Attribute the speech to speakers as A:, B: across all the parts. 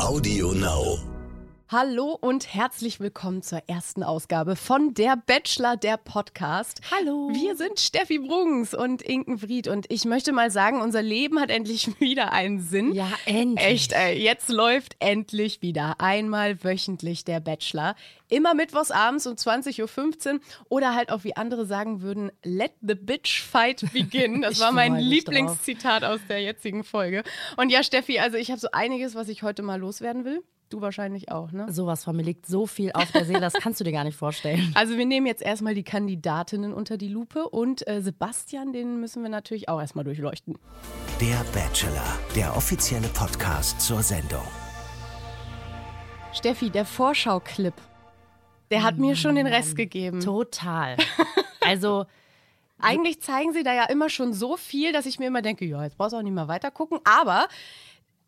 A: Audio Now.
B: Hallo und herzlich willkommen zur ersten Ausgabe von Der Bachelor, der Podcast.
C: Hallo.
B: Wir sind Steffi Brugens und Inken Fried und ich möchte mal sagen, unser Leben hat endlich wieder einen Sinn.
C: Ja, endlich.
B: Echt, ey, jetzt läuft endlich wieder einmal wöchentlich der Bachelor. Immer mittwochs abends um 20.15 Uhr oder halt auch wie andere sagen würden, let the bitch fight begin. Das war mein Lieblingszitat aus der jetzigen Folge. Und ja, Steffi, also ich habe so einiges, was ich heute mal loswerden will. Du wahrscheinlich auch, ne?
C: Sowas von mir liegt so viel auf der Seele, das kannst du dir gar nicht vorstellen.
B: Also wir nehmen jetzt erstmal die Kandidatinnen unter die Lupe und äh, Sebastian, den müssen wir natürlich auch erstmal durchleuchten.
A: Der Bachelor, der offizielle Podcast zur Sendung.
B: Steffi, der Vorschau-Clip, der hat mir schon den Rest gegeben.
C: Total. Also,
B: Eigentlich zeigen sie da ja immer schon so viel, dass ich mir immer denke, ja, jetzt brauchst du auch nicht mehr weiter gucken. Aber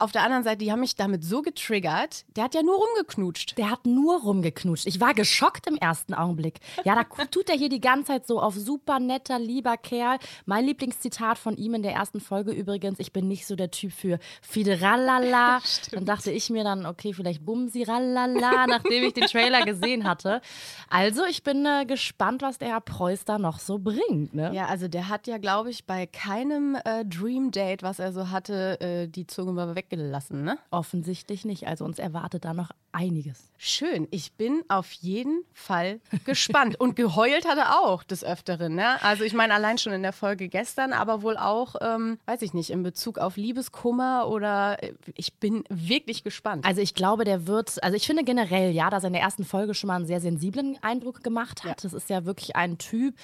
B: auf der anderen Seite, die haben mich damit so getriggert, der hat ja nur rumgeknutscht.
C: der hat nur rumgeknutscht. Ich war geschockt im ersten Augenblick. Ja, da tut er hier die ganze Zeit so auf super netter, lieber Kerl. Mein Lieblingszitat von ihm in der ersten Folge übrigens, ich bin nicht so der Typ für Fideralala. Dann dachte ich mir dann, okay, vielleicht Bumsiralala, nachdem ich den Trailer gesehen hatte. Also, ich bin äh, gespannt, was der Herr Preuß da noch so bringt. Ne?
B: Ja, also der hat ja, glaube ich, bei keinem äh, Dream Date, was er so hatte, äh, die Zunge mal weggelassen, ne?
C: Offensichtlich nicht. Also uns erwartet da noch einiges.
B: Schön. Ich bin auf jeden Fall gespannt. Und geheult hat er auch des Öfteren. Ne? Also ich meine, allein schon in der Folge gestern, aber wohl auch, ähm, weiß ich nicht, in Bezug auf Liebeskummer oder äh, ich bin wirklich gespannt.
C: Also ich glaube, der wird, also ich finde generell, ja, dass er in der ersten Folge schon mal einen sehr sensiblen Eindruck gemacht hat. Das ist ja wirklich ein Typ,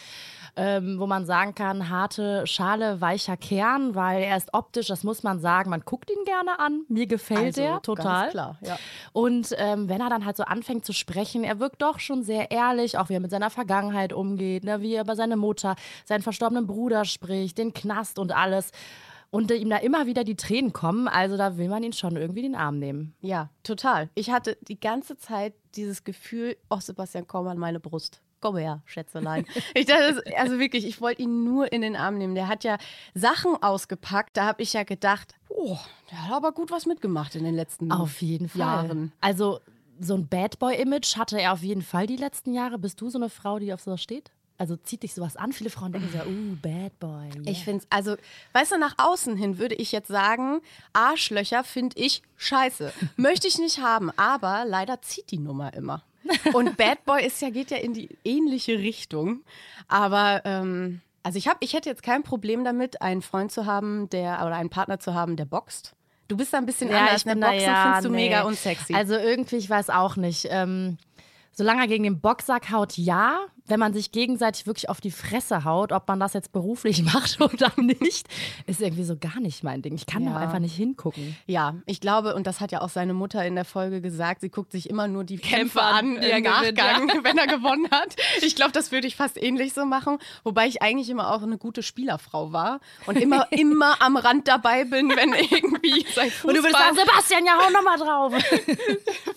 C: ähm, wo man sagen kann, harte Schale, weicher Kern, weil er ist optisch, das muss man sagen, man guckt ihn gerne an. Mir gefällt
B: Also,
C: er total.
B: klar, ja.
C: Und ähm, wenn er dann halt so anfängt zu sprechen, er wirkt doch schon sehr ehrlich, auch wie er mit seiner Vergangenheit umgeht, ne, wie er über seine Mutter, seinen verstorbenen Bruder spricht, den Knast und alles. Und ihm da immer wieder die Tränen kommen. Also da will man ihn schon irgendwie in den Arm nehmen.
B: Ja, total. Ich hatte die ganze Zeit dieses Gefühl, oh Sebastian, komm an meine Brust. Komm her, Schätzelein. ich dachte, also wirklich, ich wollte ihn nur in den Arm nehmen. Der hat ja Sachen ausgepackt, da habe ich ja gedacht, oh, der hat aber gut was mitgemacht in den letzten
C: Auf jeden Fall.
B: Jahren.
C: Also so ein Bad Boy-Image hatte er auf jeden Fall die letzten Jahre. Bist du so eine Frau, die auf sowas steht? Also zieht dich sowas an? Viele Frauen denken so, uh, Bad Boy. yeah.
B: Ich finde es, also, weißt du, nach außen hin würde ich jetzt sagen, Arschlöcher finde ich scheiße. Möchte ich nicht haben, aber leider zieht die Nummer immer. Und Bad Boy ist ja, geht ja in die ähnliche Richtung. Aber, ähm, also ich, hab, ich hätte jetzt kein Problem damit, einen Freund zu haben, der, oder einen Partner zu haben, der boxt. Du bist da ein bisschen anders, ne?
C: bin da-
B: Boxen
C: ja,
B: findest du
C: nee.
B: mega unsexy.
C: Also irgendwie, ich weiß auch nicht. Ähm, solange er gegen den Boxsack haut, ja. Wenn man sich gegenseitig wirklich auf die Fresse haut, ob man das jetzt beruflich macht oder nicht, ist irgendwie so gar nicht mein Ding. Ich kann
B: Ja.
C: doch einfach nicht hingucken.
B: Ja, ich glaube, und das hat ja auch seine Mutter in der Folge gesagt, sie guckt sich immer nur die Kämpfe an
C: er
B: im
C: gewinnt,
B: Nachgang, wenn er gewonnen hat. Ich glaube, das würde ich fast ähnlich so machen, wobei ich eigentlich immer auch eine gute Spielerfrau war und immer, immer am Rand dabei bin, wenn irgendwie sein Fußball,
C: Und du würdest sagen, Sebastian, ja, hau noch mal drauf.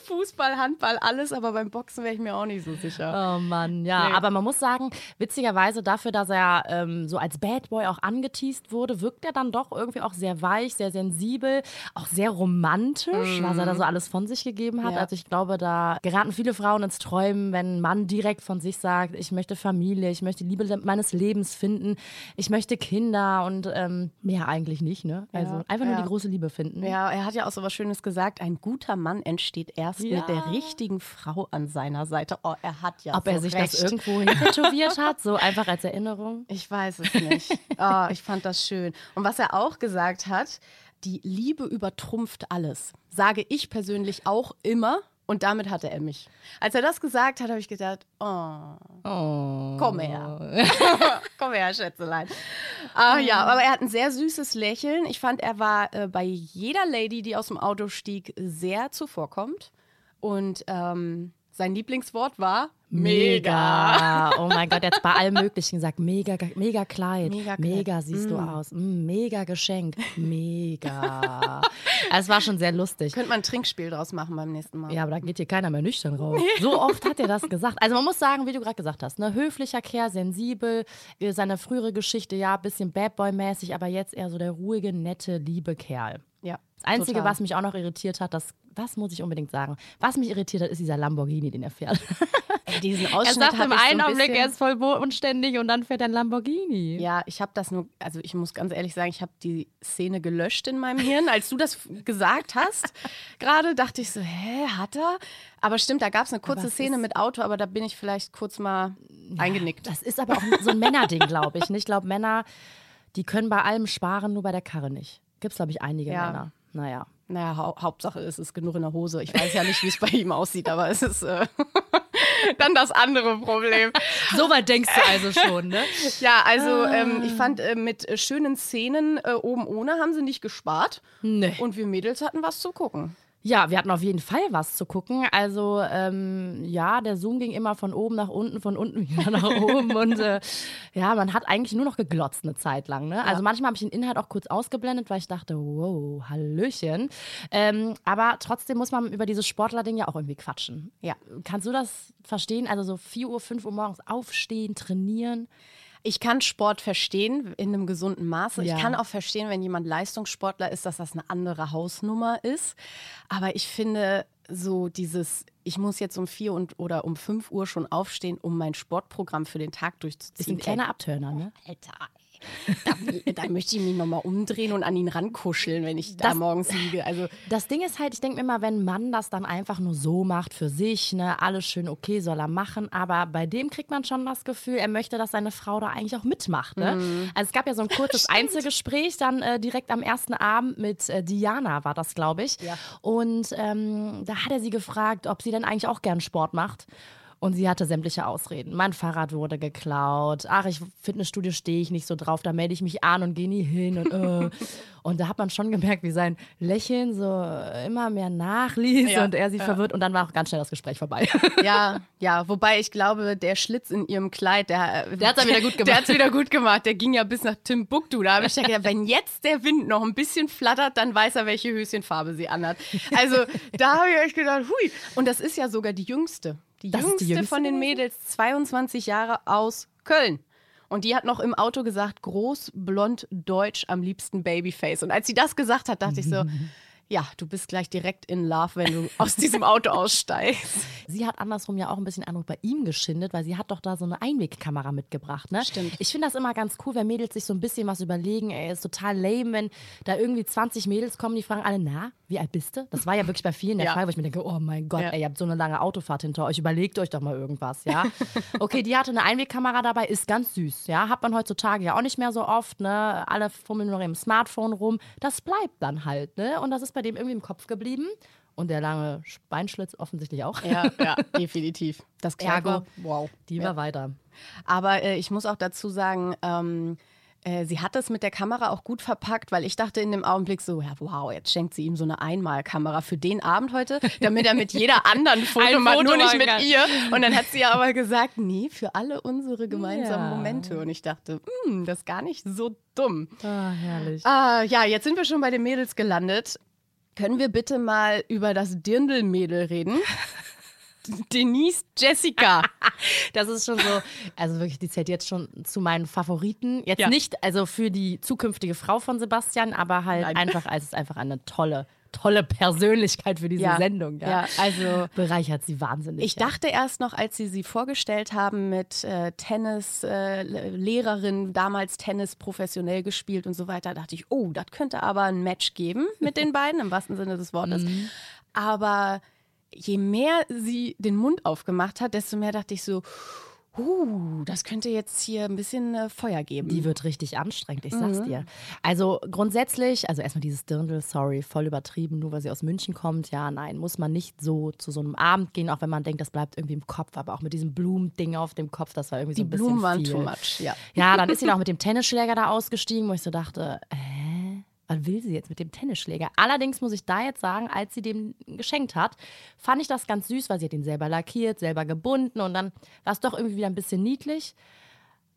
B: Fußball, Handball, alles, aber beim Boxen wäre ich mir auch nicht so sicher.
C: Oh Mann, ja.
B: Nee.
C: Aber man muss sagen, witzigerweise dafür, dass er ähm, so als Bad Boy auch angeteased wurde, wirkt er dann doch irgendwie auch sehr weich, sehr sensibel, auch sehr romantisch, was er da so alles von sich gegeben hat.
B: Ja.
C: Also ich glaube, da geraten viele Frauen ins Träumen, wenn ein Mann direkt von sich sagt, ich möchte Familie, ich möchte Liebe meines Lebens finden, ich möchte Kinder und ähm, mehr eigentlich nicht, ne? Also
B: Ja,
C: einfach nur
B: ja.
C: die große Liebe finden.
B: Ja, er hat ja auch so was Schönes gesagt. Ein guter Mann entsteht erst mit der richtigen Frau an seiner Seite. Oh, er hat ja
C: Ob
B: so
C: er sich
B: recht.
C: das irgendwo tätowiert hat, so einfach als Erinnerung.
B: Ich weiß es nicht. Oh, ich fand das schön. Und was er auch gesagt hat, die Liebe übertrumpft alles. Sage ich persönlich auch immer. Und damit hatte er mich. Als er das gesagt hat, habe ich gedacht, oh, komm her. komm her, Schätzelein. Ah, ja, aber er hat ein sehr süßes Lächeln. Ich fand, er war äh, bei jeder Lady, die aus dem Auto stieg, sehr zuvorkommend. Und ähm, sein Lieblingswort war mega.
C: Oh mein Gott, jetzt bei allem Möglichen gesagt, mega, mega Kleid,
B: Mega
C: mega,
B: Kleid.
C: siehst du aus, mm, mega Geschenk, mega. Es war schon sehr lustig.
B: Könnte man ein Trinkspiel draus machen beim nächsten Mal.
C: Ja, aber da geht hier keiner mehr nüchtern raus. So oft hat er das gesagt. Also man muss sagen, wie du gerade gesagt hast, ne, höflicher Kerl, sensibel, äh, seine frühere Geschichte, ja, ein bisschen Bad Boy-mäßig, aber jetzt eher so der ruhige, nette, liebe Kerl.
B: Ja,
C: Das Einzige,
B: total.
C: was mich auch noch irritiert hat, das, das muss ich unbedingt sagen. Was mich irritiert hat, ist dieser Lamborghini, den er fährt.
B: Ey, diesen
C: Er
B: Ausschnitt
C: sagt
B: hab
C: im
B: ich so
C: einen
B: ein
C: Augenblick, er ist voll bodenständig und dann fährt er ein Lamborghini.
B: Ja, ich habe das nur, also ich muss ganz ehrlich sagen, ich habe die Szene gelöscht in meinem Hirn. Als du das gesagt hast, gerade dachte ich so, hä, hat er? Aber stimmt, da gab es eine kurze Szene mit Auto, aber da bin ich vielleicht kurz mal eingenickt.
C: Das ist aber auch so ein Männerding, glaube ich. ne? Ich glaube, Männer, die können bei allem sparen, nur bei der Karre nicht. Gibt es, glaube ich, einige
B: Ja.
C: Männer. Naja.
B: Naja, hau Hauptsache es ist genug in der Hose. Ich weiß ja nicht, wie es bei ihm aussieht, aber es ist äh, dann das andere Problem.
C: So weit denkst du also schon, ne?
B: Ja, also ähm, ich fand, äh, mit äh, schönen Szenen äh, oben ohne haben sie nicht gespart.
C: Nee.
B: Und wir Mädels hatten was zu gucken.
C: Ja, wir hatten auf jeden Fall was zu gucken. Also ähm, ja, der Zoom ging immer von oben nach unten, von unten wieder nach oben. Und äh, ja, man hat eigentlich nur noch geglotzt eine Zeit lang. Ne? Also manchmal habe ich den Inhalt auch kurz ausgeblendet, weil ich dachte, wow, Hallöchen. Ähm, aber trotzdem muss man über dieses Sportler-Ding ja auch irgendwie quatschen.
B: Ja.
C: Kannst du das verstehen? Also so 4 Uhr, 5 Uhr morgens aufstehen, trainieren.
B: Ich kann Sport verstehen in einem gesunden Maße.
C: Ja.
B: Ich kann auch verstehen, wenn jemand Leistungssportler ist, dass das eine andere Hausnummer ist. Aber ich finde so dieses, ich muss jetzt um vier und, oder um fünf Uhr schon aufstehen, um mein Sportprogramm für den Tag
C: Ist
B: durchzuziehen.
C: ein kleiner Abturner, ne?
B: Alter. Da, da möchte ich mich nochmal umdrehen und an ihn rankuscheln, wenn ich da
C: Das-
B: morgens liege. Also
C: Das Ding ist halt, ich denke mir immer, wenn ein Mann das dann einfach nur so macht für sich, ne, alles schön okay soll er machen, aber bei dem kriegt man schon das Gefühl, er möchte, dass seine Frau da eigentlich auch mitmacht. Ne? Also es gab ja so ein kurzes Einzelgespräch dann äh, direkt am ersten Abend mit äh, Diana, war das, glaube ich.
B: Ja.
C: Und ähm, da hat er sie gefragt, ob sie denn eigentlich auch gern Sport macht. Und sie hatte sämtliche Ausreden. Mein Fahrrad wurde geklaut. Ach, ich Fitnessstudio stehe ich nicht so drauf. Da melde ich mich an und gehe nie hin. Und, äh. und da hat man schon gemerkt, wie sein Lächeln so immer mehr nachließ
B: Ja,
C: und er sie verwirrt. Und dann war auch ganz schnell das Gespräch vorbei.
B: Ja, ja, wobei ich glaube, der Schlitz in ihrem Kleid, der,
C: Der hat's dann wieder gut gemacht.
B: Der hat's wieder gut gemacht. Der ging ja bis nach Timbuktu. Da habe ich ja gedacht, wenn jetzt der Wind noch ein bisschen flattert, dann weiß er, welche Höschenfarbe sie anhat. Also da habe ich echt gedacht, hui. Und das ist ja sogar die jüngste. Die,
C: Das
B: jüngste,
C: die jüngste
B: von den? Mädels, 22 Jahre aus Köln. Und die hat noch im Auto gesagt, groß, blond, deutsch, am liebsten Babyface. Und als sie das gesagt hat, dachte ich so, ja, du bist gleich direkt in Love, wenn du aus diesem Auto aussteigst.
C: Sie hat andersrum ja auch ein bisschen Eindruck bei ihm geschindet, weil sie hat doch da so eine Einwegkamera mitgebracht. Ne?
B: Stimmt.
C: Ich finde das immer ganz cool, wenn Mädels sich so ein bisschen was überlegen. Ey, ist total lame, wenn da irgendwie 20 Mädels kommen, die fragen alle, na, wie alt bist du? Das war ja wirklich bei vielen der
B: Ja.
C: Fall, wo ich mir denke, oh mein Gott,
B: Ja.
C: ey, ihr habt so eine lange Autofahrt hinter euch, überlegt euch doch mal irgendwas, ja? Okay, die hatte eine Einwegkamera dabei, ist ganz süß, ja? Hat man heutzutage ja auch nicht mehr so oft, ne? Alle fummeln nur im Smartphone rum. Das bleibt dann halt, ne? Und das ist bei dem irgendwie im Kopf geblieben. Und der lange Beinschlitz offensichtlich auch.
B: Ja, ja, definitiv. Das
C: Ergo,
B: wow.
C: Die war weiter.
B: Aber äh, ich muss auch dazu sagen, ähm, äh, sie hat das mit der Kamera auch gut verpackt, weil ich dachte in dem Augenblick so, ja, wow, jetzt schenkt sie ihm so eine Einmalkamera für den Abend heute, damit er mit jeder anderen Foto
C: Ein
B: macht,
C: Foto
B: nur nicht mit
C: kann.
B: ihr. Und dann hat sie aber gesagt, nee, für alle unsere gemeinsamen
C: Ja.
B: Momente. Und ich dachte, hm, das ist gar nicht so dumm.
C: Ah, herrlich.
B: Ah, ja, jetzt sind wir schon bei den Mädels gelandet. Können wir bitte mal über das Dirndl-Mädel reden? Denise Jessica.
C: Das ist schon so, also wirklich, die zählt jetzt schon zu meinen Favoriten. Jetzt
B: Ja.
C: nicht also für die zukünftige Frau von Sebastian, aber halt
B: Nein.
C: einfach, als es ist einfach eine tolle, tolle Persönlichkeit für diese
B: Ja.
C: Sendung. Ja.
B: Ja, also
C: bereichert sie wahnsinnig.
B: Ich
C: ja.
B: dachte erst noch, als sie sie vorgestellt haben mit äh, Tennis-Lehrerin, damals Tennis professionell gespielt und so weiter, dachte ich, oh, das könnte aber ein Match geben mit den beiden, im wahrsten Sinne des Wortes.
C: Mhm.
B: Aber je mehr sie den Mund aufgemacht hat, desto mehr dachte ich so, uh, das könnte jetzt hier ein bisschen äh, Feuer geben.
C: Die wird richtig anstrengend, ich
B: Mhm.
C: sag's dir. Also grundsätzlich, also erstmal dieses Dirndl, sorry, voll übertrieben, nur weil sie aus München kommt. Ja, nein, muss man nicht so zu so einem Abend gehen, auch wenn man denkt, das bleibt irgendwie im Kopf. Aber auch mit diesem Blumending auf dem Kopf, das war irgendwie so
B: die
C: ein bisschen
B: Blumen waren
C: viel.
B: too much, ja.
C: Ja, dann ist sie noch mit dem Tennisschläger da ausgestiegen, wo ich so dachte, hä? Was will sie jetzt mit dem Tennisschläger? Allerdings muss ich da jetzt sagen, als sie dem geschenkt hat, fand ich das ganz süß, weil sie hat ihn selber lackiert, selber gebunden und dann war es doch irgendwie wieder ein bisschen niedlich.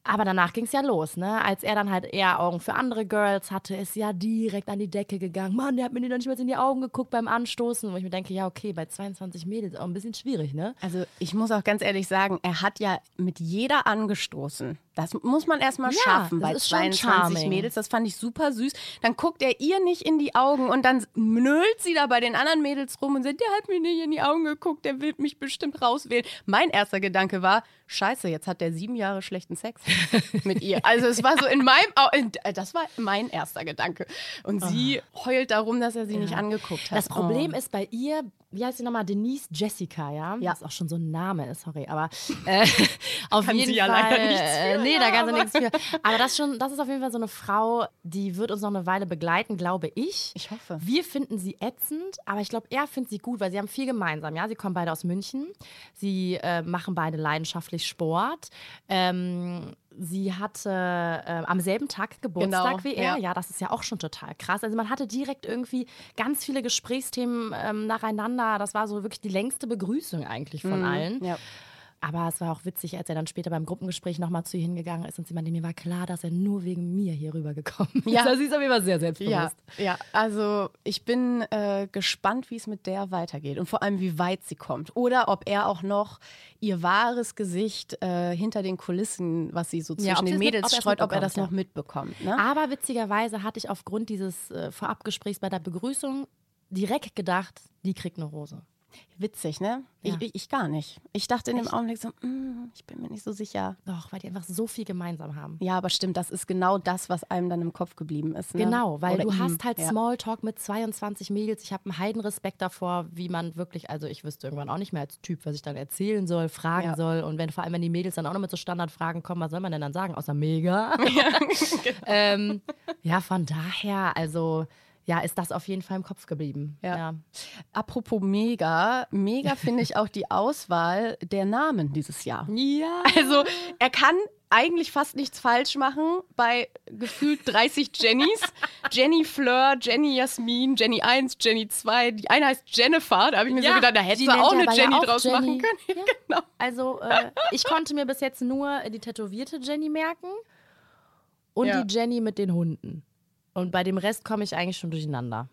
C: Aber danach ging es ja los, ne? Als er dann halt eher Augen für andere Girls hatte, ist ja direkt an die Decke gegangen. Mann, der hat mir noch nicht mal in die Augen geguckt beim Anstoßen. Wo ich mir denke, ja, okay, bei 22 Mädels auch ein bisschen schwierig, ne?
B: Also ich muss auch ganz ehrlich sagen, er hat ja mit jeder angestoßen. Das muss man erstmal
C: Ja,
B: schaffen bei
C: ist schon
B: 22
C: charming.
B: Mädels. Das fand ich super süß. Dann guckt er ihr nicht in die Augen und dann nölt sie da bei den anderen Mädels rum und sagt, der hat mir nicht in die Augen geguckt, der will mich bestimmt rauswählen. Mein erster Gedanke war, scheiße, jetzt hat der sieben Jahre schlechten Sex mit ihr. Also es war so in meinem, äh, das war mein erster Gedanke. Und sie heult darum, dass er sie nicht angeguckt hat.
C: Das Problem
B: oh.
C: ist bei ihr, wie heißt sie nochmal? Denise Jessica, ja?
B: Ja.
C: Das ist auch schon so ein Name, sorry, aber äh, auf
B: Kann
C: jeden
B: sie ja
C: Fall.
B: leider nichts für,
C: äh, nee,
B: ja,
C: da kann sie nichts für. Aber das, schon, das ist auf jeden Fall so eine Frau, die wird uns noch eine Weile begleiten, glaube ich.
B: Ich hoffe.
C: Wir finden sie ätzend, aber ich glaube, er findet sie gut, weil sie haben viel gemeinsam. Ja, sie kommen beide aus München. Sie äh, machen beide leidenschaftlich Sport. Ähm, sie hatte äh, am selben Tag Geburtstag
B: Genau,
C: wie er.
B: ja.
C: Ja, das ist ja auch schon total krass. Also man hatte direkt irgendwie ganz viele Gesprächsthemen ähm, nacheinander. Das war so wirklich die längste Begrüßung eigentlich von allen.
B: Mhm. Ja.
C: Aber es war auch witzig, als er dann später beim Gruppengespräch nochmal zu ihr hingegangen ist und sie meinte, mir war klar, dass er nur wegen mir hier rübergekommen ist.
B: Ja.
C: Also sie ist auf jeden Fall sehr
B: Ja,
C: selbstbewusst.
B: ja, also ich bin äh, gespannt, wie es mit der weitergeht und vor allem, wie weit sie kommt. Oder ob er auch noch ihr wahres Gesicht äh, hinter den Kulissen, was sie so zwischen
C: Ja,
B: den
C: es mit-
B: Mädels
C: ob
B: streut, ob er das
C: ja.
B: noch mitbekommt. Ne?
C: Aber witzigerweise hatte ich aufgrund dieses äh, Vorabgesprächs bei der Begrüßung direkt gedacht, die kriegt eine Rose.
B: Witzig, ne?
C: Ja.
B: Ich, ich, ich gar nicht. Ich dachte in dem
C: Echt?
B: Augenblick so, mm, ich bin mir nicht so sicher.
C: Doch, weil die einfach so viel gemeinsam haben.
B: Ja, aber stimmt, das ist genau das, was einem dann im Kopf geblieben ist. Ne?
C: Genau, weil
B: Oder
C: du
B: ihm.
C: hast halt
B: ja.
C: Smalltalk mit 22 Mädels. Ich habe einen Heidenrespekt davor, wie man wirklich, also ich wüsste irgendwann auch nicht mehr als Typ, was ich dann erzählen soll, fragen
B: Ja.
C: soll. Und wenn vor allem, wenn die Mädels dann auch noch mit so Standardfragen kommen, was soll man denn dann sagen? Außer mega. ähm, ja, von daher, also ja, ist das auf jeden Fall im Kopf geblieben.
B: Ja. Apropos Mega, Mega finde ich auch die Auswahl der Namen dieses Jahr.
C: Ja.
B: Also er kann eigentlich fast nichts falsch machen bei gefühlt 30 Jennys. Jenny Fleur, Jenny Jasmin, Jenny 1, Jenny 2. Die eine heißt Jennifer. Da habe ich mir so
C: Ja,
B: gedacht, da hättest du auch eine
C: aber ja
B: Jenny
C: auch
B: draus
C: Jenny.
B: machen können.
C: Ja.
B: genau.
C: Also, äh, ich konnte mir bis jetzt nur die tätowierte Jenny merken und
B: Ja.
C: die Jenny mit den Hunden. Und bei dem Rest komme ich eigentlich schon durcheinander.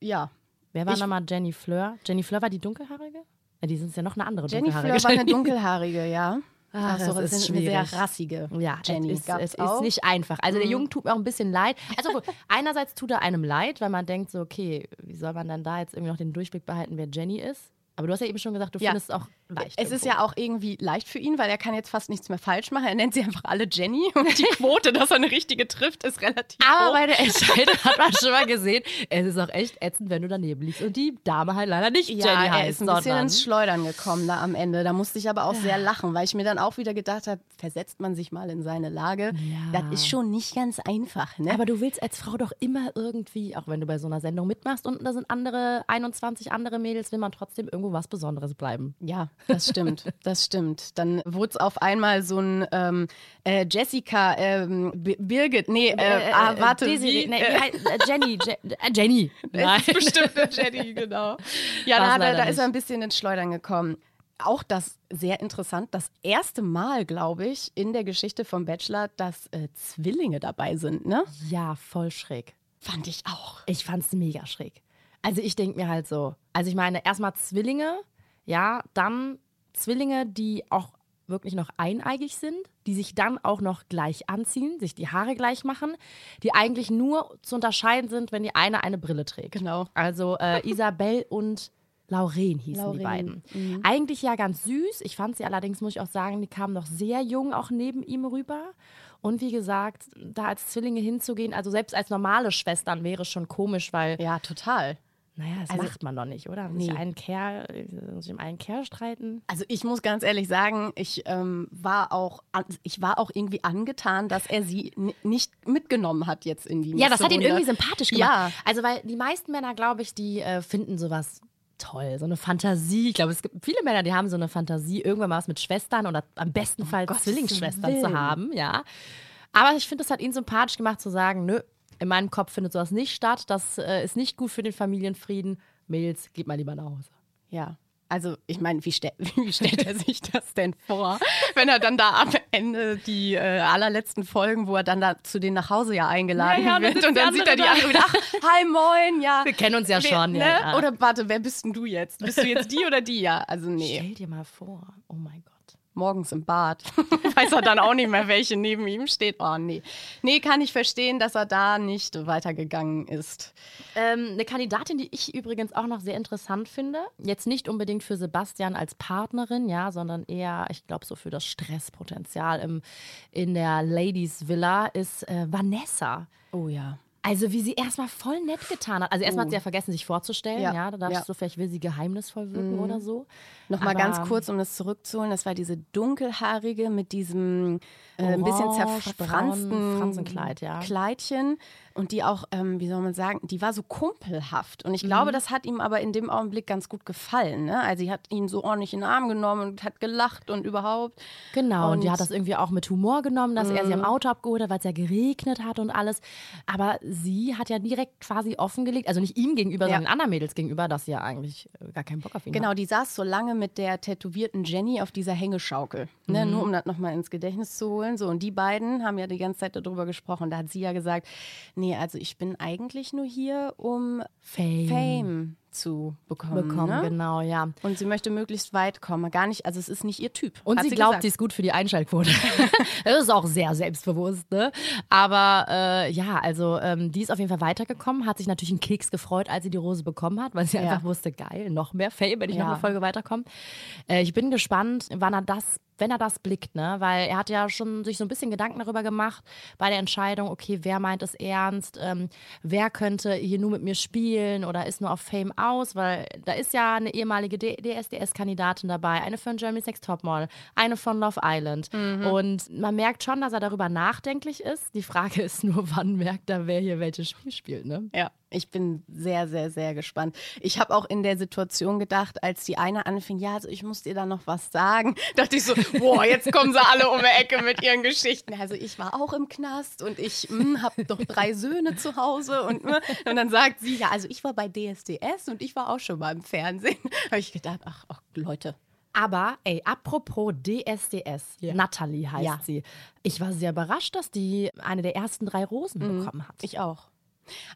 B: Ja.
C: Wer war
B: Ich-
C: nochmal Jenny Fleur? Jenny Fleur war die dunkelhaarige? Ja, die sind ja noch eine andere
B: Jenny
C: dunkelhaarige.
B: Fleur war eine dunkelhaarige, ja.
C: Ah,
B: Ach so,
C: das ist
B: ist eine sehr
C: schwierig.
B: rassige
C: Ja,
B: Jenny.
C: es es ist nicht einfach. Also der Junge tut mir auch ein bisschen leid. Also gut, einerseits tut er einem leid, weil man denkt so, okay, wie soll man dann da jetzt irgendwie noch den Durchblick behalten, wer Jenny ist? Aber du hast ja eben schon gesagt, du
B: Ja.
C: findest es auch leicht.
B: Es ist
C: irgendwo.
B: ja auch irgendwie leicht für ihn, weil er kann jetzt fast nichts mehr falsch machen. Er nennt sie einfach alle Jenny und die Quote, dass er eine richtige trifft, ist relativ
C: Aber
B: hoch.
C: bei der Entscheidung hat man schon mal gesehen, es ist auch echt ätzend, wenn du daneben liegst und die Dame halt leider nicht
B: Ja,
C: Jenny
B: er
C: heißt,
B: ist ein bisschen ins Schleudern gekommen da am Ende. Da musste ich aber auch sehr lachen, weil ich mir dann auch wieder gedacht habe, versetzt man sich mal in seine Lage.
C: Ja.
B: Das ist schon nicht ganz einfach, ne?
C: Aber du willst als Frau doch immer irgendwie, auch wenn du bei so einer Sendung mitmachst und da sind andere, 21 andere Mädels, will man trotzdem irgendwo was Besonderes bleiben.
B: ja, das stimmt, das stimmt. Dann wurde es auf einmal so ein ähm, äh, Jessica, ähm, Birgit, nee, äh, ah, warte,
C: Desiree, nee,
B: Äh,
C: äh, Jenny, Je, äh, Jenny.
B: Es ist bestimmt eine Jenny, genau. Ja, da, er, da ist er ein bisschen ins Schleudern gekommen. Auch das sehr interessant, das erste Mal, glaube ich, in der Geschichte vom Bachelor, dass äh, Zwillinge dabei sind, ne?
C: Ja, voll schräg.
B: Fand ich auch.
C: Ich fand's mega schräg. Also ich denke mir halt so, also ich meine, erstmal Zwillinge, ja, dann Zwillinge, die auch wirklich noch eineigig sind, die sich dann auch noch gleich anziehen, sich die Haare gleich machen, die eigentlich nur zu unterscheiden sind, wenn die eine eine Brille trägt.
B: Genau.
C: Also äh, Isabel und Lauren hießen die
B: Lauren,
C: beiden.
B: Mhm.
C: Eigentlich ja ganz süß. Ich fand sie allerdings, muss ich auch sagen, die kamen noch sehr jung auch neben ihm rüber. Und wie gesagt, da als Zwillinge hinzugehen, also selbst als normale Schwestern wäre schon komisch, weil,
B: Ja, total.
C: Naja, das
B: Also-
C: macht man doch nicht, oder? Sich
B: Nee.
C: einen Kerl, sich um einen Kerl streiten.
B: Also ich muss ganz ehrlich sagen, ich ähm, war auch, ich war auch irgendwie angetan, dass er sie nicht mitgenommen hat jetzt in die
C: Ja, das hat ihn irgendwie sympathisch gemacht.
B: Ja.
C: Also, weil die meisten Männer, glaube ich, die äh, finden sowas toll, so eine Fantasie. Ich glaube, es gibt viele Männer, die haben so eine Fantasie, irgendwann mal was mit Schwestern oder am besten Fall
B: Gottes
C: Zwillingsschwestern zu haben, ja. Aber ich finde, es hat ihn sympathisch gemacht zu sagen, nö, in meinem Kopf findet sowas nicht statt, das äh, ist nicht gut für den Familienfrieden. Mädels, geht mal lieber nach Hause.
B: Ja. Also, ich meine, wie, stell, wie stellt er sich das denn vor, wenn er dann da am Ende die äh, allerletzten Folgen, wo er dann da zu denen nach Hause ja eingeladen
C: Ja, ja,
B: wird und dann sieht er die
C: andere
B: andere wieder, ach, hi, moin, ja.
C: Wir kennen uns ja
B: Wer-
C: schon,
B: ne?
C: ja.
B: Oder warte, wer bist denn du jetzt? Bist du jetzt die oder die? Ja, also nee,
C: Stell dir mal vor, oh mein Gott.
B: Morgens im Bad. Weiß er dann auch nicht mehr, welche neben ihm steht. Oh nee. Nee, kann ich verstehen, dass er da nicht weitergegangen ist.
C: Ähm, eine Kandidatin, die ich übrigens auch noch sehr interessant finde, jetzt nicht unbedingt für Sebastian als Partnerin, ja, sondern eher, ich glaube, so für das Stresspotenzial im, in der Ladies Villa, ist äh, Vanessa.
B: Oh ja.
C: Also wie sie erstmal voll nett getan hat. Also erstmal hat
B: Oh.
C: sie ja vergessen, sich vorzustellen. Ja,
B: Ja,
C: da dachte
B: ja.
C: ich so, vielleicht will sie geheimnisvoll wirken oder so.
B: Nochmal
C: Aber-
B: ganz kurz, um das zurückzuholen. Das war diese dunkelhaarige mit diesem äh, ein bisschen zerfransten. Kleidchen. Und die auch, ähm, wie soll man sagen, die war so kumpelhaft. Und ich glaube, das hat ihm aber in dem Augenblick ganz gut gefallen. Ne? Also sie hat ihn so ordentlich in den Arm genommen und hat gelacht und überhaupt.
C: Genau, und, die
B: Und-
C: hat das irgendwie auch mit Humor genommen, dass er sie am Auto abgeholt hat, weil es ja geregnet hat und alles. Aber sie hat ja direkt quasi offengelegt, also nicht ihm gegenüber,
B: Ja.
C: sondern anderen Mädels gegenüber, dass sie ja eigentlich äh, gar keinen Bock auf ihn
B: Genau,
C: hat.
B: die saß so lange mit der tätowierten Jenny auf dieser Hängeschaukel. Ne?
C: Mhm.
B: Nur um das nochmal ins Gedächtnis zu holen. So, und die beiden haben ja die ganze Zeit darüber gesprochen. Da hat sie ja gesagt, nee, also ich bin eigentlich nur hier, um
C: Fame.
B: Fame zu bekommen.
C: bekommen,
B: ne?
C: genau, ja.
B: Und sie möchte möglichst weit kommen. Gar nicht, also es ist nicht ihr Typ.
C: Und
B: hat
C: sie glaubt,
B: gesagt.
C: sie ist gut für die Einschaltquote. das ist auch sehr selbstbewusst, ne? Aber äh, ja, also ähm, die ist auf jeden Fall weitergekommen, hat sich natürlich einen Keks gefreut, als sie die Rose bekommen hat, weil sie
B: Ja.
C: einfach wusste, geil, noch mehr Fame, wenn ich noch
B: Ja.
C: eine Folge weiterkomme. Äh, ich bin gespannt, wann er das, wenn er das blickt, ne? Weil er hat ja schon sich so ein bisschen Gedanken darüber gemacht bei der Entscheidung, okay, wer meint es ernst, ähm, wer könnte hier nur mit mir spielen oder ist nur auf Fame aus, weil da ist ja eine ehemalige DSDS-Kandidatin dabei, eine von Jeremy's Next Topmodel, eine von Love Island. Und man merkt schon, dass er darüber nachdenklich ist. Die Frage ist nur, wann merkt er, wer hier welches Spiel spielt, ne?
B: Ja, ich bin sehr, sehr, sehr gespannt. Ich habe auch in der Situation gedacht, als die eine anfing, ja, also ich muss dir da noch was sagen, dachte ich so, boah, jetzt kommen sie alle um die Ecke mit ihren Geschichten. Also ich war auch im Knast und ich habe doch drei Söhne zu Hause und, mm, und dann sagt sie, ja, also ich war bei DSDS und ich war auch schon mal im Fernsehen. habe ich gedacht, ach, ach Leute,
C: Aber, ey, apropos DSDS,
B: Ja.
C: Natalie heißt
B: Ja.
C: sie. Ich war sehr überrascht, dass die eine der ersten drei Rosen bekommen hat.
B: Ich auch.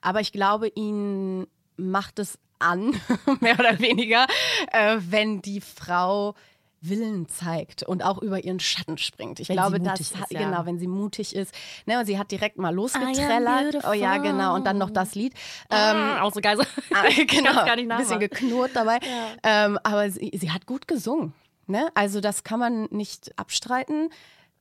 B: Aber ich glaube, ihn macht es an, mehr oder weniger, äh, wenn die Frau Willen zeigt und auch über ihren Schatten springt. Ich
C: Wenn
B: glaube, das hat,
C: ist, ja.
B: genau, wenn sie mutig ist. Ne, und sie hat direkt mal losgetrellert. Oh ja, genau. Und dann noch das Lied. Ähm,
C: Ähm, auch so geil. So.
B: Ah, genau, ein bisschen geknurrt dabei. Ähm, aber sie, sie hat gut gesungen. Ne? Also das kann man nicht abstreiten.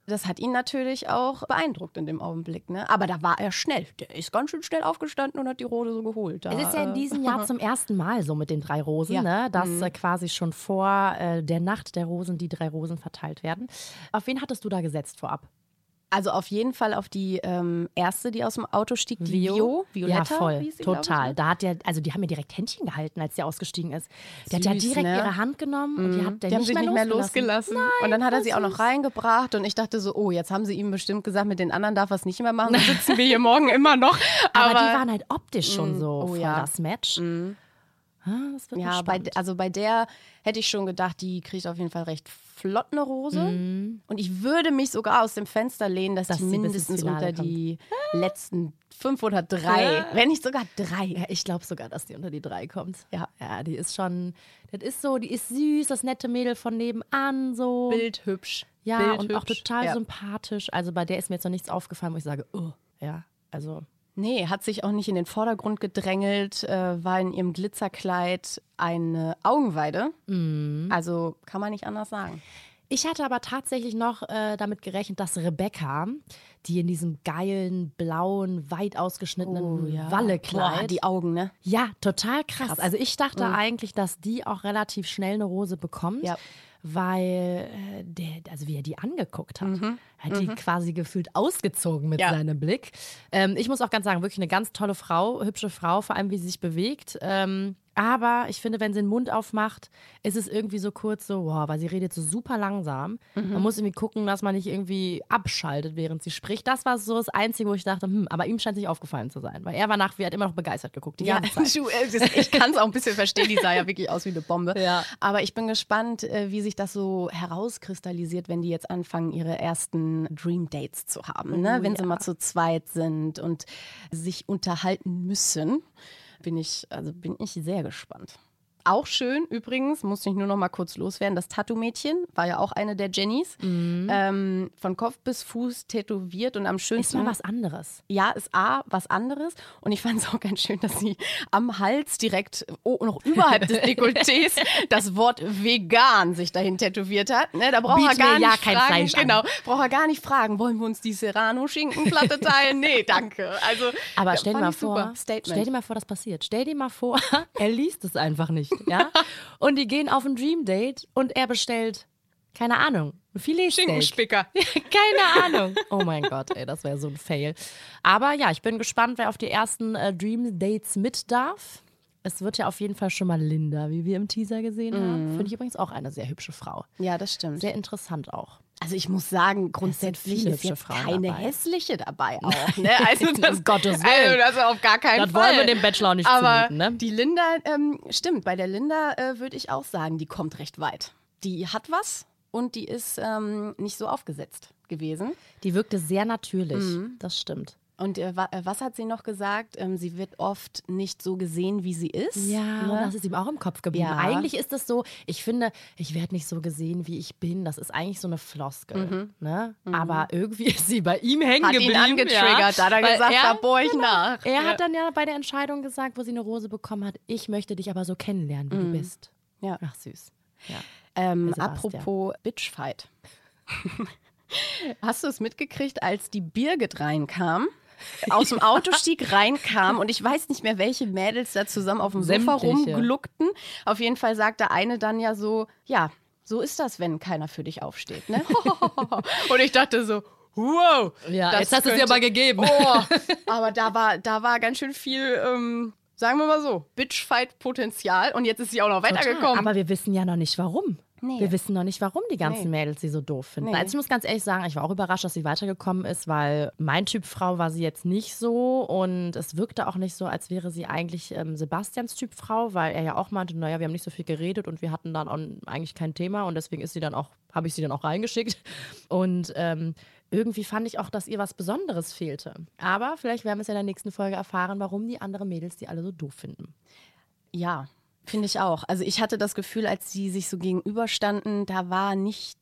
B: Das hat ihn natürlich auch beeindruckt in dem Augenblick. Ne? Aber da war er schnell. Der ist ganz schön schnell aufgestanden und hat die Rose so geholt. Da,
C: Es ist ja in
B: äh,
C: diesem Jahr zum ersten Mal so mit den drei Rosen,
B: Ja.
C: ne? dass äh, quasi schon vor äh, der Nacht der Rosen die drei Rosen verteilt werden. Auf wen hattest du da gesetzt vorab?
B: Also auf jeden Fall auf die ähm, erste, die aus dem Auto stieg, die Vio. Violetta,
C: ja, voll,
B: sie,
C: total.
B: ne?
C: Da hat der, also die haben mir direkt Händchen gehalten, als der ausgestiegen ist. Der hat ja
B: Süß,
C: direkt
B: ne?
C: ihre Hand genommen und die hat der
B: Die haben
C: nicht,
B: sich
C: mehr,
B: nicht mehr
C: losgelassen.
B: losgelassen. und dann hat er sie auch noch
C: süß.
B: reingebracht und ich dachte so, oh, jetzt haben sie ihm bestimmt gesagt, mit den anderen darf er es nicht mehr machen, dann sitzen wir hier morgen immer noch.
C: Aber,
B: Aber,
C: die waren halt optisch schon so
B: oh
C: voll
B: ja.
C: das Match. Ah, das wird
B: ja, bei, also bei der hätte ich schon gedacht, die kriegt auf jeden Fall recht flott eine Rose. Und ich würde mich sogar aus dem Fenster lehnen, dass,
C: Dass
B: die mindestens unter die letzten fünf oder drei, wenn nicht sogar drei.
C: Ja, ich glaube sogar, dass die unter die drei kommt.
B: Ja.
C: Ja, die ist schon, das ist so, die ist süß, das nette Mädel von nebenan so.
B: Bildhübsch.
C: Ja, und auch
B: Bildhübsch.
C: total
B: ja.
C: sympathisch. Also bei der ist mir jetzt noch nichts aufgefallen, wo ich sage, oh, ja, also
B: Nee, hat sich auch nicht in den Vordergrund gedrängelt, äh, war in ihrem Glitzerkleid eine Augenweide.
C: Mhm.
B: Also kann man nicht anders sagen.
C: Ich hatte aber tatsächlich noch äh, damit gerechnet, dass Rebecca, die in diesem geilen, blauen, weit ausgeschnittenen
B: Boah,
C: Wallekleid.
B: die Augen, ne?
C: ja, total krass. Also ich dachte eigentlich, dass die auch relativ schnell eine Rose bekommt.
B: Ja.
C: Weil äh, der, also wie er die angeguckt hat, hat die quasi gefühlt ausgezogen mit
B: Ja.
C: seinem Blick. Ähm, ich muss auch ganz sagen, wirklich eine ganz tolle Frau, hübsche Frau, vor allem wie sie sich bewegt. Ähm, Aber ich finde, wenn sie den Mund aufmacht, ist es irgendwie so kurz so, wow, weil sie redet so super langsam.
B: Mhm.
C: Man muss irgendwie gucken, dass man nicht irgendwie abschaltet, während sie spricht. Das war so das Einzige, wo ich dachte, hm, aber ihm scheint es nicht aufgefallen zu sein. Weil er war nach, wie hat immer noch begeistert geguckt. Die
B: Ja,
C: ganze Zeit.
B: du, äh, ich kann es auch ein bisschen verstehen, die sah ja wirklich aus wie eine Bombe.
C: Ja.
B: Aber ich bin gespannt, äh, wie sich das so herauskristallisiert, wenn die jetzt anfangen, ihre ersten Dream Dates zu haben. Ne?
C: Oh,
B: wenn sie
C: ja.
B: mal zu zweit sind und sich unterhalten müssen, bin ich, also bin ich sehr gespannt. Auch schön übrigens, muss ich nur noch mal kurz loswerden, das Tattoo-Mädchen war ja auch eine der Jennys. Ähm, von Kopf bis Fuß tätowiert und am
C: Ist
B: schönsten
C: mal was anderes.
B: ja, ist A, was anderes. Und ich fand es auch ganz schön, dass sie am Hals direkt, oh, noch überhalb des Dekolletés, das Wort vegan sich dahin tätowiert hat. Ne, da braucht er gar
C: mir ja
B: nicht
C: kein
B: fragen.
C: Fleisch
B: genau, braucht er gar nicht fragen, wollen wir uns die Serrano-Schinkenplatte teilen? Nee, danke. Also,
C: Aber stell dir mal vor, stell dir mal vor, das passiert. Stell dir mal vor, er liest es einfach nicht, ja? Und die gehen auf ein Dream Date und er bestellt, keine Ahnung, ein Filetsteak.
B: Schinkenspicker.
C: Keine Ahnung. Oh mein Gott, ey, das wäre so ein Fail. Aber ja, ich bin gespannt, wer auf die ersten äh, Dream Dates mit darf. Es wird ja auf jeden Fall schon mal Linda, wie wir im Teaser gesehen haben. Finde ich übrigens auch eine sehr hübsche Frau.
B: Ja, das stimmt.
C: Sehr interessant auch.
B: Also ich muss sagen, grundsätzlich ist jetzt
C: hübsche Frauen
B: keine
C: dabei.
B: hässliche dabei auch. Ne? Also das,
C: Um Gottes Willen.
B: Also das auf gar keinen
C: Das
B: Fall.
C: wollen wir dem Bachelor auch nicht
B: Aber
C: zumuten, ne?
B: die Linda, ähm, stimmt, bei der Linda äh, würde ich auch sagen, die kommt recht weit. Die hat was und die ist ähm, nicht so aufgesetzt gewesen.
C: Die wirkte sehr natürlich.
B: Mhm.
C: Das stimmt.
B: Und äh, äh, was hat sie noch gesagt? Ähm, sie wird oft nicht so gesehen, wie sie ist.
C: Ja,
B: ne?
C: das ist ihm auch im Kopf geblieben.
B: Ja.
C: Eigentlich ist es so, ich finde, ich werde nicht so gesehen, wie ich bin. Das ist eigentlich so eine Floskel. Ne? Aber irgendwie ist sie bei ihm hängen
B: Mhm. Hat ihn
C: geblieben.
B: angetriggert,
C: ja.
B: da hat er
C: Weil
B: gesagt,
C: er,
B: da bohr ich nach.
C: Er
B: Ja.
C: hat dann ja bei der Entscheidung gesagt, wo sie eine Rose bekommen hat, ich möchte dich aber so kennenlernen, wie du bist.
B: Mhm. Ja.
C: Ach, süß.
B: Ähm, apropos Bitchfight. Hast du es mitgekriegt, als die Birgit reinkam? Aus dem Autostieg reinkam und ich weiß nicht mehr, welche Mädels da zusammen auf dem Sofa
C: Sämtliche.
B: rumgluckten. Auf jeden Fall sagte eine dann ja so: Ja, so ist das, wenn keiner für dich aufsteht. Ne? und ich dachte so: Wow,
C: Ja,
B: das
C: jetzt hast du sie
B: könnte-
C: aber gegeben.
B: Oh, aber da war, da war ganz schön viel, ähm, sagen wir mal so, Bitchfight-Potenzial und jetzt ist sie auch noch weitergekommen.
C: Aber wir wissen ja noch nicht, warum.
B: Nee.
C: Wir wissen noch nicht, warum die ganzen
B: Nee.
C: Mädels sie so doof finden.
B: Nee.
C: Also ich muss ganz ehrlich sagen, ich war auch überrascht, dass sie weitergekommen ist, weil mein Typ Frau war sie jetzt nicht so und es wirkte auch nicht so, als wäre sie eigentlich ähm, Sebastians Typ Frau, weil er ja auch meinte, naja, wir haben nicht so viel geredet und wir hatten dann auch eigentlich kein Thema und deswegen ist sie dann auch, habe ich sie dann auch reingeschickt. Und ähm, irgendwie fand ich auch, dass ihr was Besonderes fehlte. Aber vielleicht werden wir es ja in der nächsten Folge erfahren, warum die anderen Mädels die alle so doof finden.
B: Ja, finde ich auch. Also ich hatte das Gefühl, als sie sich so gegenüberstanden, da war nicht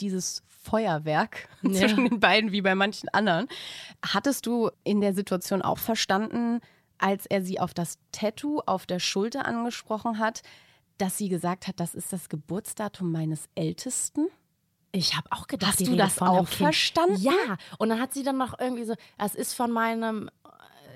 B: dieses Feuerwerk
C: Ja.
B: zwischen den beiden wie bei manchen anderen. Hattest du in der Situation auch verstanden, als er sie auf das Tattoo auf der Schulter angesprochen hat, dass sie gesagt hat, das ist das Geburtsdatum meines Ältesten?
C: Ich habe auch gedacht,
B: Hast du das auch
C: kind.
B: verstanden?
C: Ja, und dann hat sie dann noch irgendwie so, es ist von meinem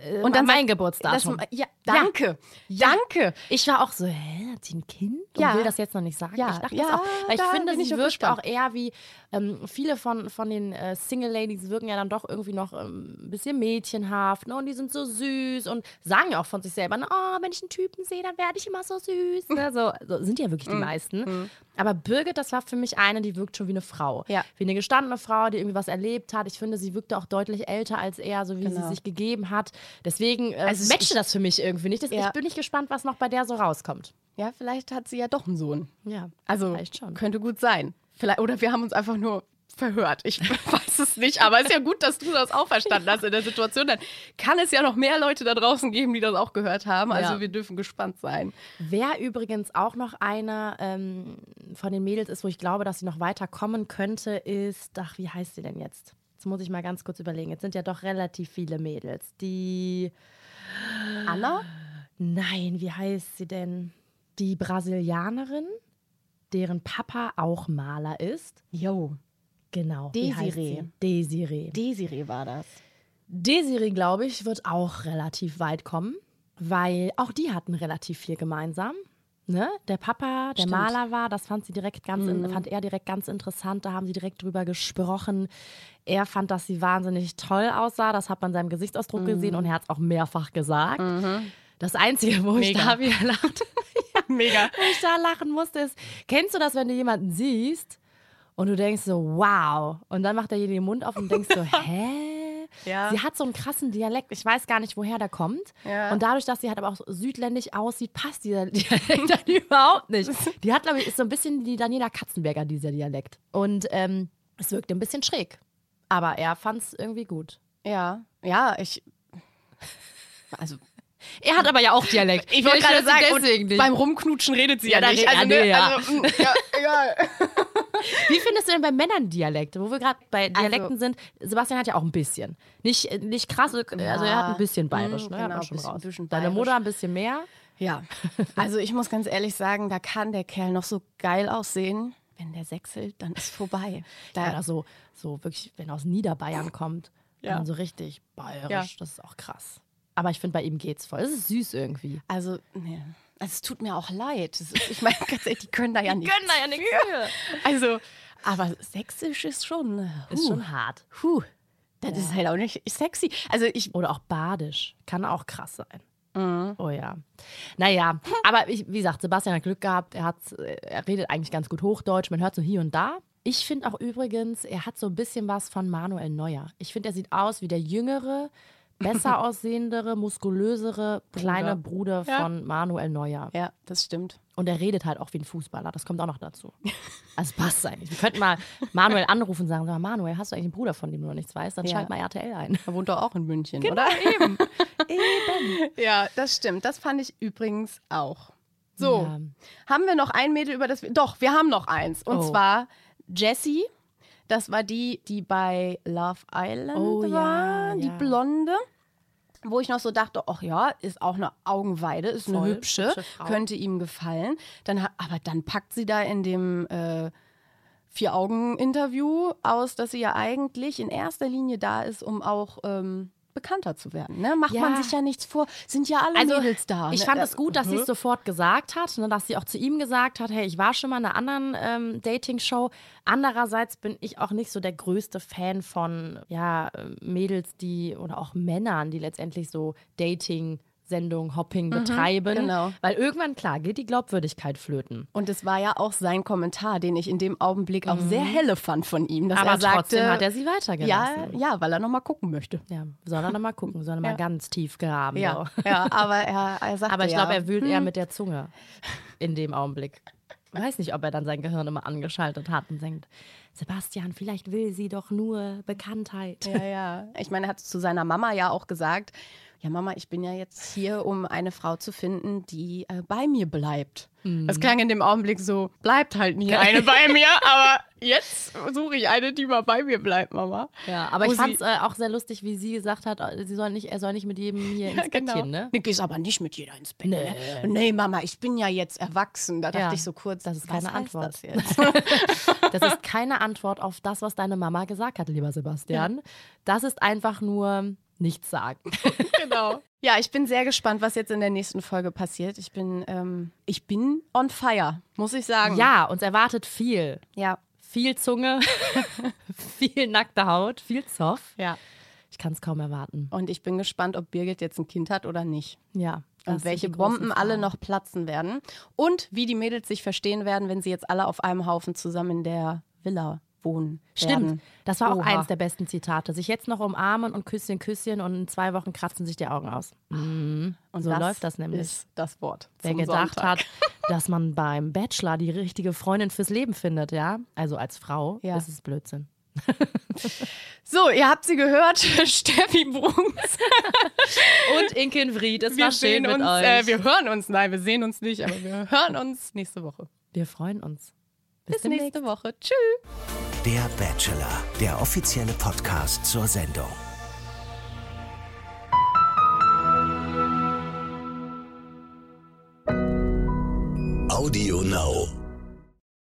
C: äh,
B: Und dann
C: mein Geburtsdatum.
B: Das, ja, danke.
C: Ja.
B: Danke.
C: ich war auch so, hä, hat sie ein Kind und
B: Ja.
C: will das jetzt noch nicht sagen?
B: Ja,
C: ich dachte
B: ja,
C: das auch, weil ich finde, sie wirkt
B: gespannt.
C: auch eher wie, ähm, viele von, von den äh, Single-Ladies wirken ja dann doch irgendwie noch ähm, ein bisschen mädchenhaft ne? und die sind so süß und sagen ja auch von sich selber, ne, oh, wenn ich einen Typen sehe, dann werde ich immer so süß. Ne? So, so sind ja
B: Mhm.
C: wirklich die meisten. Aber Birgit, das war für mich eine, die wirkt schon wie eine Frau.
B: Ja.
C: Wie eine gestandene Frau, die irgendwie was erlebt hat. Ich finde, sie wirkte auch deutlich älter als er, so wie
B: Genau.
C: sie sich gegeben hat. Deswegen äh,
B: Also
C: matchte das für mich irgendwie nicht. Das,
B: Ja.
C: Ich bin nicht gespannt, was noch bei der so rauskommt.
B: Ja, vielleicht hat sie ja doch einen Sohn.
C: Ja,
B: Also
C: vielleicht schon.
B: könnte gut sein. Vielleicht, oder wir haben uns einfach nur verhört. Ich weiß es nicht, aber ist ja gut, dass du das auch verstanden hast in der Situation. Dann kann es ja noch mehr Leute da draußen geben, die das auch gehört haben. Also
C: Ja.
B: wir dürfen gespannt sein.
C: Wer übrigens auch noch eine ähm, von den Mädels ist, wo ich glaube, dass sie noch weiter kommen könnte, ist, ach, wie heißt sie denn jetzt? Jetzt muss ich mal ganz kurz überlegen. Jetzt sind ja doch relativ viele Mädels. Die,
B: Anna?
C: nein, wie heißt sie denn? Die Brasilianerin, deren Papa auch Maler ist.
B: Jo.
C: Genau.
B: Desiree.
C: Desiree.
B: Desiree war das.
C: Desiree, glaube ich, wird auch relativ weit kommen, weil auch die hatten relativ viel gemeinsam. Ne? Der Papa, der
B: Stimmt.
C: Maler war, das fand sie direkt ganz, in, fand er direkt ganz interessant. Da haben sie direkt drüber gesprochen. Er fand, dass sie wahnsinnig toll aussah. Das hat man seinem Gesichtsausdruck gesehen und er hat es auch mehrfach gesagt. Das Einzige, wo ich
B: Mega.
C: da wieder lacht,
B: Mega.
C: wo ich da lachen musste, ist, kennst du das, wenn du jemanden siehst und du denkst so, wow, und dann macht er dir den Mund auf und denkst so, hä?
B: Ja.
C: Sie hat so einen krassen Dialekt, ich weiß gar nicht, woher der kommt.
B: Ja.
C: Und dadurch, dass sie halt aber auch südländisch aussieht, passt dieser Dialekt dann überhaupt nicht. Die hat, glaube ich, ist so ein bisschen die Daniela Katzenberger, dieser Dialekt. Und ähm, es wirkt ein bisschen schräg. Aber er fand es irgendwie gut.
B: Ja, ja, ich. Also,
C: Er hat aber ja auch Dialekt.
B: ich wollte gerade sagen, beim Rumknutschen redet sie ja,
C: Ja,
B: nicht. Also,
C: ja,
B: ne,
C: ja.
B: also mm, ja, egal.
C: Wie findest du denn bei Männern Dialekte? Wo wir gerade bei Dialekten
B: Also-
C: sind, Sebastian hat ja auch ein bisschen. Nicht, nicht krass, also er hat ein bisschen bayerisch.
B: mm,
C: ne?
B: Genau,
C: schon
B: bisschen-
C: raus.
B: bisschen
C: Deine. Mutter ein bisschen mehr.
B: Ja, also ich muss ganz ehrlich sagen, da kann der Kerl noch so geil aussehen. Wenn der sechselt, dann ist vorbei. Da,
C: Oder so, so wirklich, wenn er aus Niederbayern kommt.
B: Ja.
C: Dann so richtig bayerisch.
B: Ja.
C: Das ist auch krass. Aber ich finde, bei ihm geht's voll. Es ist süß irgendwie.
B: also, nee. also, es tut mir auch leid. Ist, ich meine, ganz ehrlich, die können da ja nicht.
C: da ja nichts für.
B: Also, aber sächsisch ist schon. äh,
C: Ist
B: huh,
C: schon hart.
B: Huh, das ist halt auch nicht sexy. Also, ich.
C: Oder auch badisch. Kann auch krass sein.
B: Mhm.
C: Oh ja. Naja, aber ich, wie gesagt, Sebastian hat Glück gehabt. Er, hat, er redet eigentlich ganz gut Hochdeutsch. Man hört so hier und da. Ich finde auch übrigens, er hat so ein bisschen was von Manuel Neuer. Ich finde, er sieht aus wie der jüngere, besser aussehendere, muskulösere kleine Bruder
B: Ja.
C: von Manuel Neuer.
B: Ja, das stimmt.
C: Und er redet halt auch wie ein Fußballer. Das kommt auch noch dazu. Also es passt eigentlich. Wir könnten mal Manuel anrufen und sagen: sag mal, Manuel, hast du eigentlich einen Bruder, von dem du noch nichts weißt? Dann
B: Ja.
C: schalt mal RTL ein.
B: Er wohnt doch auch in München,
C: Genau,
B: oder?
C: eben. eben.
B: Ja, das stimmt. Das fand ich übrigens auch. So,
C: Ja.
B: haben wir noch ein Mädel, über das wir. Doch, wir haben noch eins. Und
C: Oh.
B: zwar Jessie. Das war die, die bei Love Island
C: Oh, ja,
B: war, die
C: ja.
B: Blonde. Wo ich noch so dachte, ach ja, ist auch eine Augenweide, ist eine
C: Voll,
B: hübsche,
C: hübsche Frau.
B: könnte ihm gefallen. Dann, aber dann packt sie da in dem äh, Vier-Augen-Interview aus, dass sie ja eigentlich in erster Linie da ist, um auch ähm, bekannter zu werden. Ne? Macht
C: Ja.
B: man sich ja nichts vor, sind ja alle
C: Also,
B: Mädels da.
C: Ich
B: ne?
C: fand
B: Äh,
C: es gut, dass sie es sofort gesagt hat, ne, dass sie auch zu ihm gesagt hat, hey, ich war schon mal in einer anderen ähm, Dating-Show. Andererseits bin ich auch nicht so der größte Fan von ja, äh, Mädels, die oder auch Männern, die letztendlich so Dating Sendung Hopping betreiben.
B: genau.
C: Weil irgendwann, klar, geht die Glaubwürdigkeit flöten.
B: Und es war ja auch sein Kommentar, den ich in dem Augenblick auch sehr helle fand von ihm, dass
C: Mhm. Aber
B: er sagte,
C: trotzdem hat er sie
B: ja,
C: weitergelassen.
B: ja, weil er noch mal gucken möchte.
C: Ja, soll er noch mal gucken, soll er mal
B: Ja.
C: ganz tief graben.
B: Ja,
C: so.
B: ja, aber er, er sagte
C: Aber ich
B: ja, hm.
C: glaube, er wühlt eher mit der Zunge in dem Augenblick. Ich weiß nicht, ob er dann sein Gehirn immer angeschaltet hat und denkt, Sebastian, vielleicht will sie doch nur Bekanntheit.
B: Ja, ja. Ich meine, er hat zu seiner Mama ja auch gesagt, ja Mama, ich bin ja jetzt hier, um eine Frau zu finden, die äh, bei mir bleibt.
C: Mhm.
B: Das klang in dem Augenblick so, bleibt halt nie eine bei mir, aber jetzt suche ich eine, die mal bei mir bleibt, Mama.
C: Ja, aber
B: Wo
C: ich fand es äh, auch sehr lustig, wie sie gesagt hat, äh, sie soll nicht, er soll nicht mit jedem hier ins
B: Ja, genau.
C: Bettchen, ne?
B: Du gehst aber nicht mit jeder ins Bett. Nee. Ne? nee, Mama, ich bin ja jetzt erwachsen. Da dachte
C: Ja,
B: ich so kurz,
C: das ist keine Antwort.
B: Das jetzt?
C: Das ist keine Antwort auf das, was deine Mama gesagt hat, lieber Sebastian. Das ist einfach nur nichts sagen.
B: genau. Ja, ich bin sehr gespannt, was jetzt in der nächsten Folge passiert. Ich bin, ähm, ich bin on fire, muss ich sagen.
C: Ja, uns erwartet viel.
B: Ja.
C: Viel Zunge, viel nackte Haut, viel Zoff.
B: Ja.
C: Ich kann es kaum erwarten.
B: Und ich bin gespannt, ob Birgit jetzt ein Kind hat oder nicht.
C: Ja.
B: Und welche Bomben alle noch platzen werden. Und wie die Mädels sich verstehen werden, wenn sie jetzt alle auf einem Haufen zusammen in der Villa wohnen.
C: Stimmt.
B: Werden.
C: Das war auch
B: Oha.
C: eins der besten Zitate. Sich jetzt noch umarmen und Küsschen, Küsschen und in zwei Wochen kratzen sich die Augen aus. Mhm.
B: Und
C: so
B: das
C: läuft das nämlich.
B: Ist das Wort.
C: Wer gedacht
B: Sonntag.
C: hat, dass man beim Bachelor die richtige Freundin fürs Leben findet, ja, also als Frau,
B: Ja.
C: das ist Blödsinn.
B: So, ihr habt sie gehört. Steffi Bruns.
C: Und Inken Vried, es
B: Wir sehen uns, äh, wir hören uns. Nein, wir sehen uns nicht, aber wir hören uns nächste Woche.
C: wir freuen uns. Bis,
B: Bis nächste Woche. Tschüss.
A: Der Bachelor, der offizielle Podcast zur Sendung. Audio Now.